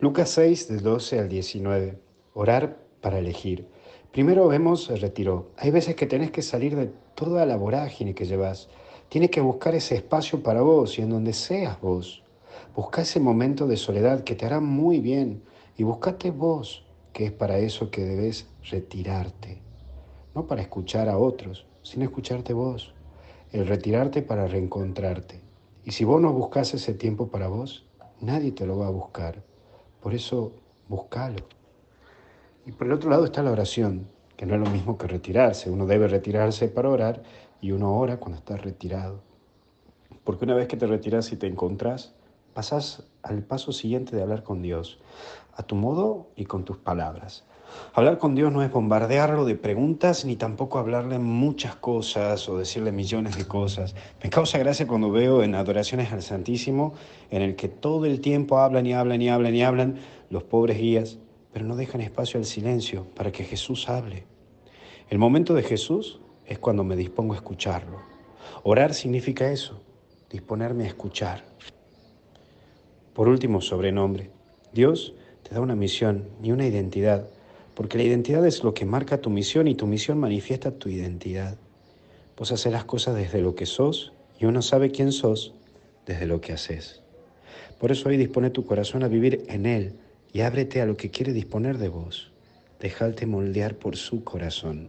Lucas 6, del 12 al 19. Orar para elegir. Primero vemos el retiro. Hay veces que tenés que salir de toda la vorágine que llevas. Tienes que buscar ese espacio para vos y en donde seas vos. Busca ese momento de soledad que te hará muy bien y buscate vos, que es para eso que debes retirarte. No para escuchar a otros, sino escucharte vos. El retirarte para reencontrarte. Y si vos no buscas ese tiempo para vos, nadie te lo va a buscar. Por eso, búscalo. Y por el otro lado está la oración, que no es lo mismo que retirarse. Uno debe retirarse para orar y uno ora cuando está retirado. Porque una vez que te retiras y te encontrás, pasas al paso siguiente de hablar con Dios, a tu modo y con tus palabras. Hablar con Dios no es bombardearlo de preguntas ni tampoco hablarle muchas cosas o decirle millones de cosas. Me causa gracia cuando veo en adoraciones al Santísimo en el que todo el tiempo hablan y hablan y hablan y hablan los pobres guías, pero no dejan espacio al silencio para que Jesús hable. El momento de Jesús es cuando me dispongo a escucharlo. Orar significa eso, disponerme a escuchar. Por último, sobrenombre. Dios te da una misión y una identidad porque la identidad es lo que marca tu misión y tu misión manifiesta tu identidad. Vos haces las cosas desde lo que sos y uno sabe quién sos desde lo que haces. Por eso hoy dispone tu corazón a vivir en Él y ábrete a lo que quiere disponer de vos. Dejarte moldear por su corazón.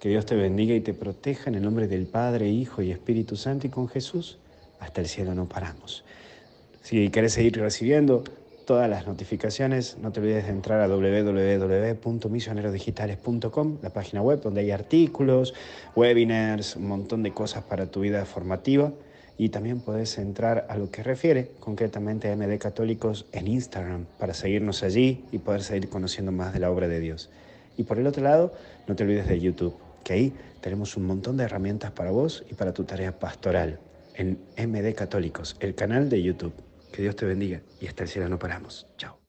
Que Dios te bendiga y te proteja en el nombre del Padre, Hijo y Espíritu Santo y con Jesús. Hasta el cielo no paramos. Si querés seguir recibiendo todas las notificaciones. No te olvides de entrar a www.misionerodigitales.com, la página web donde hay artículos, webinars, un montón de cosas para tu vida formativa. Y también puedes entrar a lo que refiere concretamente a MD Católicos en Instagram para seguirnos allí y poder seguir conociendo más de la obra de Dios. Y por el otro lado, no te olvides de YouTube, que ahí tenemos un montón de herramientas para vos y para tu tarea pastoral en MD Católicos, el canal de YouTube. Que Dios te bendiga y hasta el cielo no paramos. Chao.